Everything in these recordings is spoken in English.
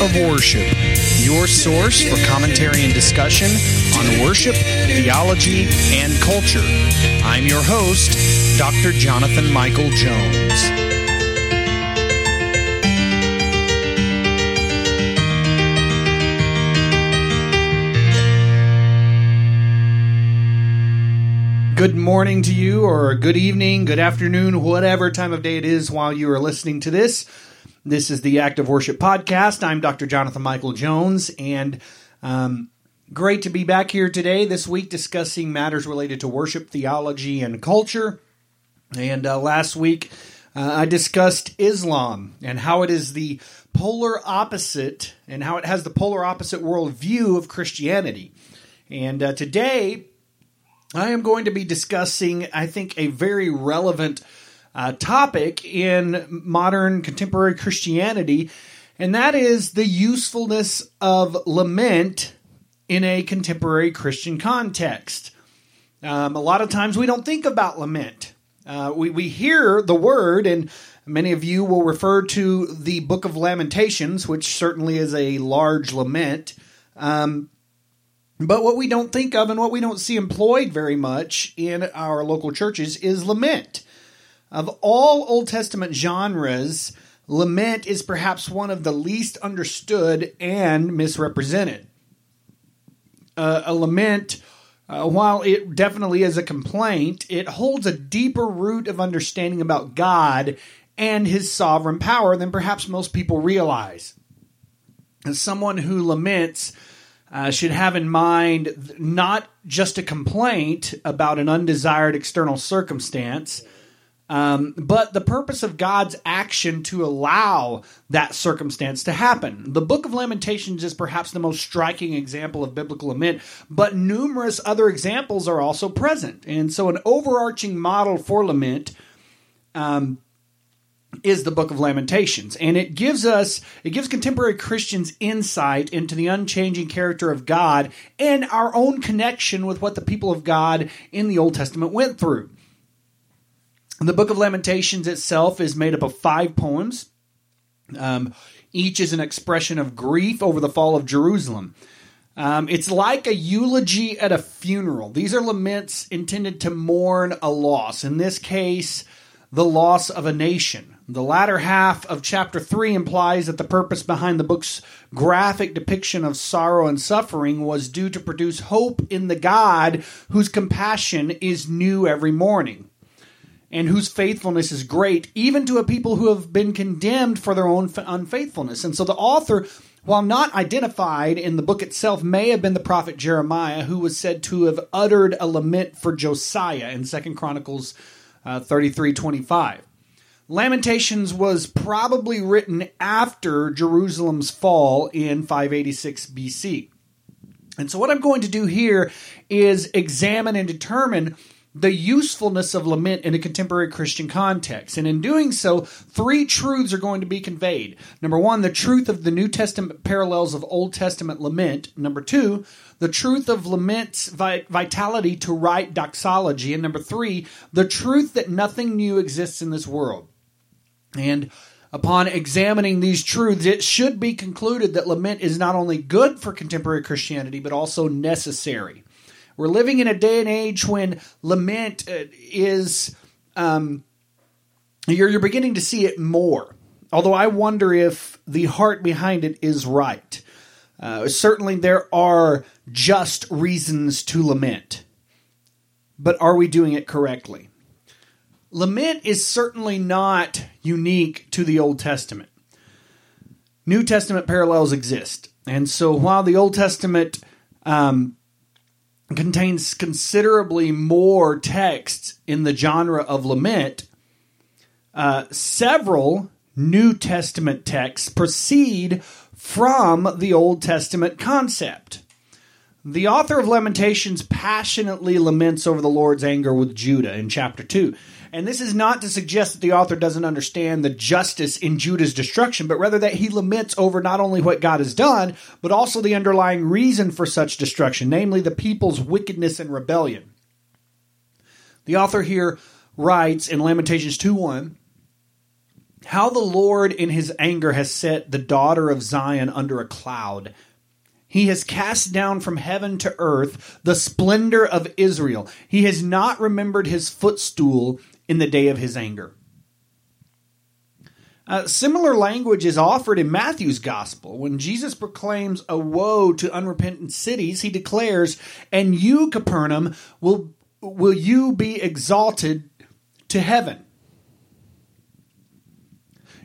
of Worship, your source for commentary and discussion on worship, theology, and culture. I'm your host, Dr. Jonathan Michael Jones. Good morning to you, or good evening, good afternoon, whatever time of day it is while you are listening to this. This is the Active Worship Podcast. I'm Dr. Jonathan Michael Jones, and um, great to be back here today, this week, discussing matters related to worship, theology, and culture. And uh, last week, uh, I discussed Islam and how it is the polar opposite, and how it has the polar opposite worldview of Christianity. And uh, today, I am going to be discussing, I think, a very relevant uh, topic in modern contemporary Christianity, and that is the usefulness of lament in a contemporary Christian context. Um, a lot of times we don't think about lament. Uh, we, we hear the word, and many of you will refer to the book of Lamentations, which certainly is a large lament. Um, but what we don't think of and what we don't see employed very much in our local churches is lament. Of all Old Testament genres, lament is perhaps one of the least understood and misrepresented. Uh, a lament, uh, while it definitely is a complaint, it holds a deeper root of understanding about God and his sovereign power than perhaps most people realize. As someone who laments, uh, should have in mind not just a complaint about an undesired external circumstance, um, but the purpose of God's action to allow that circumstance to happen. The book of Lamentations is perhaps the most striking example of biblical lament, but numerous other examples are also present. And so, an overarching model for lament. Um, is the book of lamentations and it gives us it gives contemporary christians insight into the unchanging character of god and our own connection with what the people of god in the old testament went through the book of lamentations itself is made up of five poems. Um, each is an expression of grief over the fall of jerusalem. Um, it's like a eulogy at a funeral. These are laments intended to mourn a loss. In this case the loss of a nation. The latter half of chapter 3 implies that the purpose behind the book's graphic depiction of sorrow and suffering was due to produce hope in the God whose compassion is new every morning and whose faithfulness is great, even to a people who have been condemned for their own unfaithfulness. And so the author, while not identified in the book itself, may have been the prophet Jeremiah, who was said to have uttered a lament for Josiah in Second Chronicles uh, 33 25. Lamentations was probably written after Jerusalem's fall in 586 BC. And so, what I'm going to do here is examine and determine the usefulness of lament in a contemporary Christian context. And in doing so, three truths are going to be conveyed. Number one, the truth of the New Testament parallels of Old Testament lament. Number two, the truth of lament's vitality to right doxology. And number three, the truth that nothing new exists in this world. And upon examining these truths, it should be concluded that lament is not only good for contemporary Christianity, but also necessary. We're living in a day and age when lament uh, is, um, you're, you're beginning to see it more. Although I wonder if the heart behind it is right. Uh, certainly, there are just reasons to lament. But are we doing it correctly? Lament is certainly not unique to the Old Testament. New Testament parallels exist. And so while the Old Testament um, contains considerably more texts in the genre of lament, uh, several New Testament texts proceed from the Old Testament concept. The author of Lamentations passionately laments over the Lord's anger with Judah in chapter 2. And this is not to suggest that the author doesn't understand the justice in Judah's destruction, but rather that he laments over not only what God has done, but also the underlying reason for such destruction, namely the people's wickedness and rebellion. The author here writes in Lamentations 2 1 how the Lord in his anger has set the daughter of Zion under a cloud. He has cast down from heaven to earth the splendor of Israel. He has not remembered his footstool in the day of his anger. Uh, similar language is offered in Matthew's gospel. When Jesus proclaims a woe to unrepentant cities, he declares, And you, Capernaum, will, will you be exalted to heaven?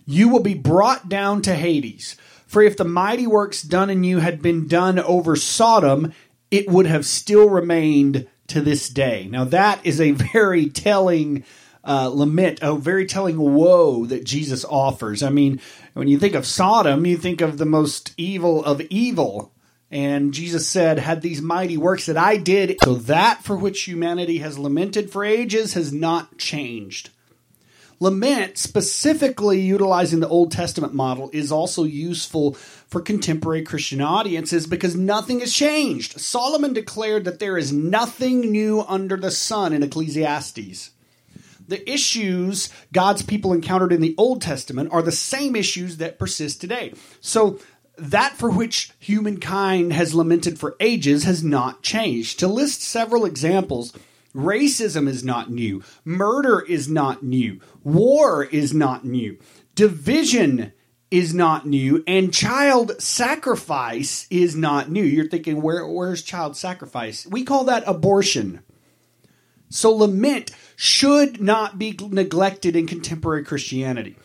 You will be brought down to Hades. For if the mighty works done in you had been done over Sodom, it would have still remained to this day. Now, that is a very telling uh, lament, a very telling woe that Jesus offers. I mean, when you think of Sodom, you think of the most evil of evil. And Jesus said, Had these mighty works that I did, so that for which humanity has lamented for ages has not changed. Lament, specifically utilizing the Old Testament model, is also useful for contemporary Christian audiences because nothing has changed. Solomon declared that there is nothing new under the sun in Ecclesiastes. The issues God's people encountered in the Old Testament are the same issues that persist today. So, that for which humankind has lamented for ages has not changed. To list several examples, Racism is not new. Murder is not new. War is not new. Division is not new. And child sacrifice is not new. You're thinking, where, where's child sacrifice? We call that abortion. So lament should not be neglected in contemporary Christianity.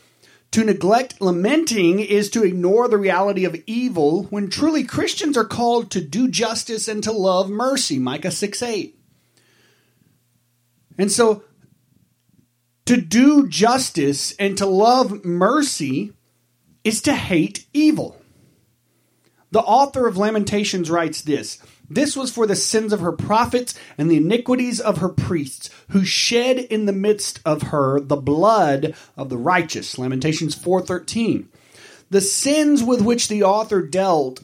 To neglect lamenting is to ignore the reality of evil when truly Christians are called to do justice and to love mercy. Micah 6 8. And so to do justice and to love mercy is to hate evil. The author of Lamentations writes this This was for the sins of her prophets and the iniquities of her priests, who shed in the midst of her the blood of the righteous. Lamentations 4:13. The sins with which the author dealt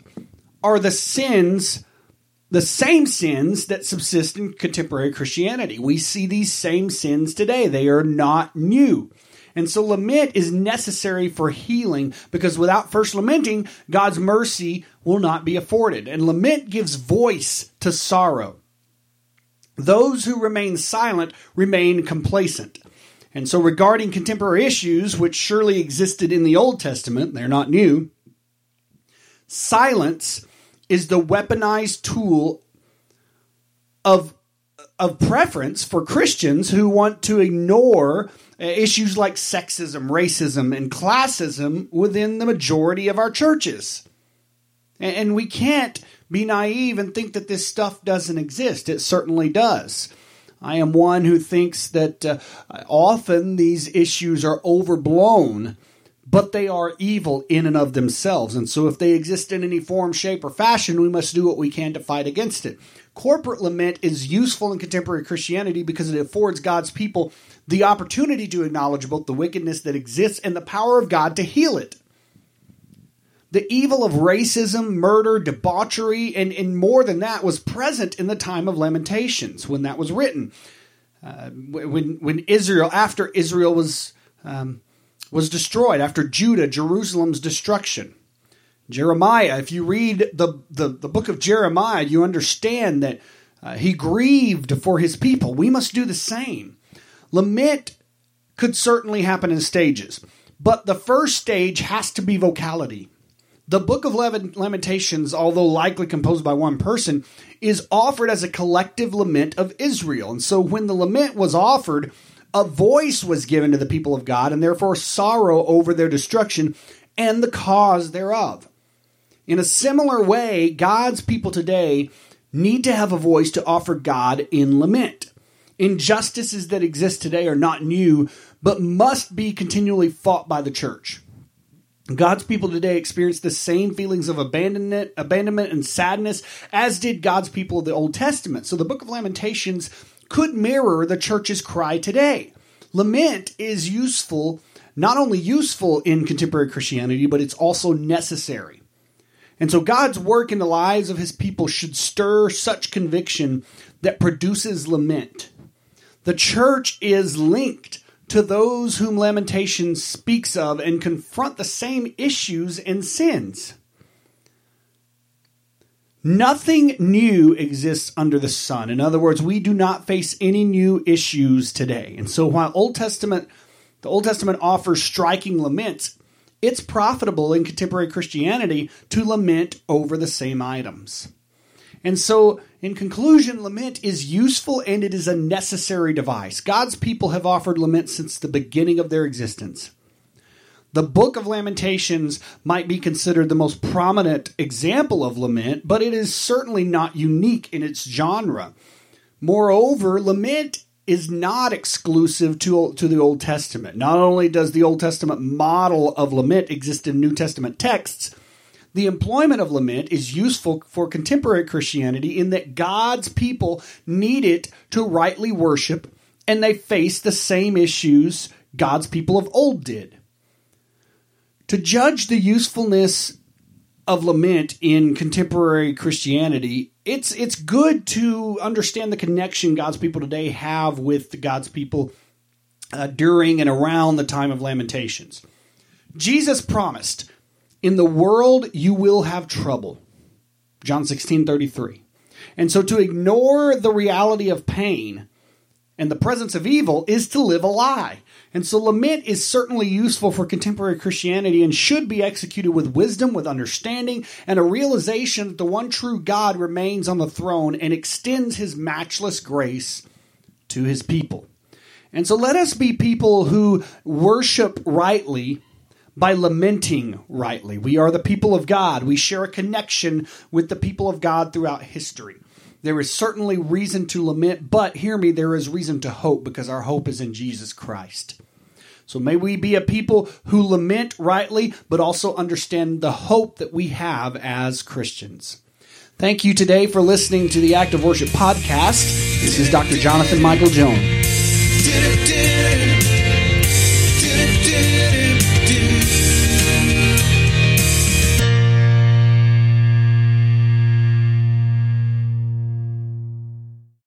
are the sins the same sins that subsist in contemporary Christianity. We see these same sins today. They are not new. And so lament is necessary for healing because without first lamenting, God's mercy will not be afforded. And lament gives voice to sorrow. Those who remain silent remain complacent. And so, regarding contemporary issues, which surely existed in the Old Testament, they're not new, silence is the weaponized tool of of preference for Christians who want to ignore uh, issues like sexism, racism, and classism within the majority of our churches. And we can't be naive and think that this stuff doesn't exist. It certainly does. I am one who thinks that uh, often these issues are overblown but they are evil in and of themselves. And so, if they exist in any form, shape, or fashion, we must do what we can to fight against it. Corporate lament is useful in contemporary Christianity because it affords God's people the opportunity to acknowledge both the wickedness that exists and the power of God to heal it. The evil of racism, murder, debauchery, and, and more than that was present in the time of Lamentations when that was written. Uh, when when Israel, after Israel was um, was destroyed after Judah, Jerusalem's destruction. Jeremiah, if you read the, the, the book of Jeremiah, you understand that uh, he grieved for his people. We must do the same. Lament could certainly happen in stages, but the first stage has to be vocality. The book of Lamentations, although likely composed by one person, is offered as a collective lament of Israel. And so when the lament was offered, a voice was given to the people of God, and therefore sorrow over their destruction and the cause thereof. In a similar way, God's people today need to have a voice to offer God in lament. Injustices that exist today are not new, but must be continually fought by the church. God's people today experience the same feelings of abandonment, abandonment and sadness as did God's people of the Old Testament. So the book of Lamentations could mirror the church's cry today. Lament is useful, not only useful in contemporary Christianity, but it's also necessary. And so God's work in the lives of his people should stir such conviction that produces lament. The church is linked to those whom Lamentation speaks of and confront the same issues and sins. Nothing new exists under the sun. In other words, we do not face any new issues today. And so while Old Testament the Old Testament offers striking laments, it's profitable in contemporary Christianity to lament over the same items. And so, in conclusion, lament is useful and it is a necessary device. God's people have offered lament since the beginning of their existence. The book of Lamentations might be considered the most prominent example of lament, but it is certainly not unique in its genre. Moreover, lament is not exclusive to, to the Old Testament. Not only does the Old Testament model of lament exist in New Testament texts, the employment of lament is useful for contemporary Christianity in that God's people need it to rightly worship, and they face the same issues God's people of old did. To judge the usefulness of lament in contemporary Christianity, it's it's good to understand the connection God's people today have with God's people uh, during and around the time of Lamentations. Jesus promised, "In the world you will have trouble." John 16:33. And so to ignore the reality of pain and the presence of evil is to live a lie. And so lament is certainly useful for contemporary Christianity and should be executed with wisdom, with understanding, and a realization that the one true God remains on the throne and extends his matchless grace to his people. And so let us be people who worship rightly by lamenting rightly. We are the people of God. We share a connection with the people of God throughout history. There is certainly reason to lament, but hear me, there is reason to hope because our hope is in Jesus Christ. So may we be a people who lament rightly, but also understand the hope that we have as Christians. Thank you today for listening to the Act of Worship podcast. This is Dr. Jonathan Michael Jones.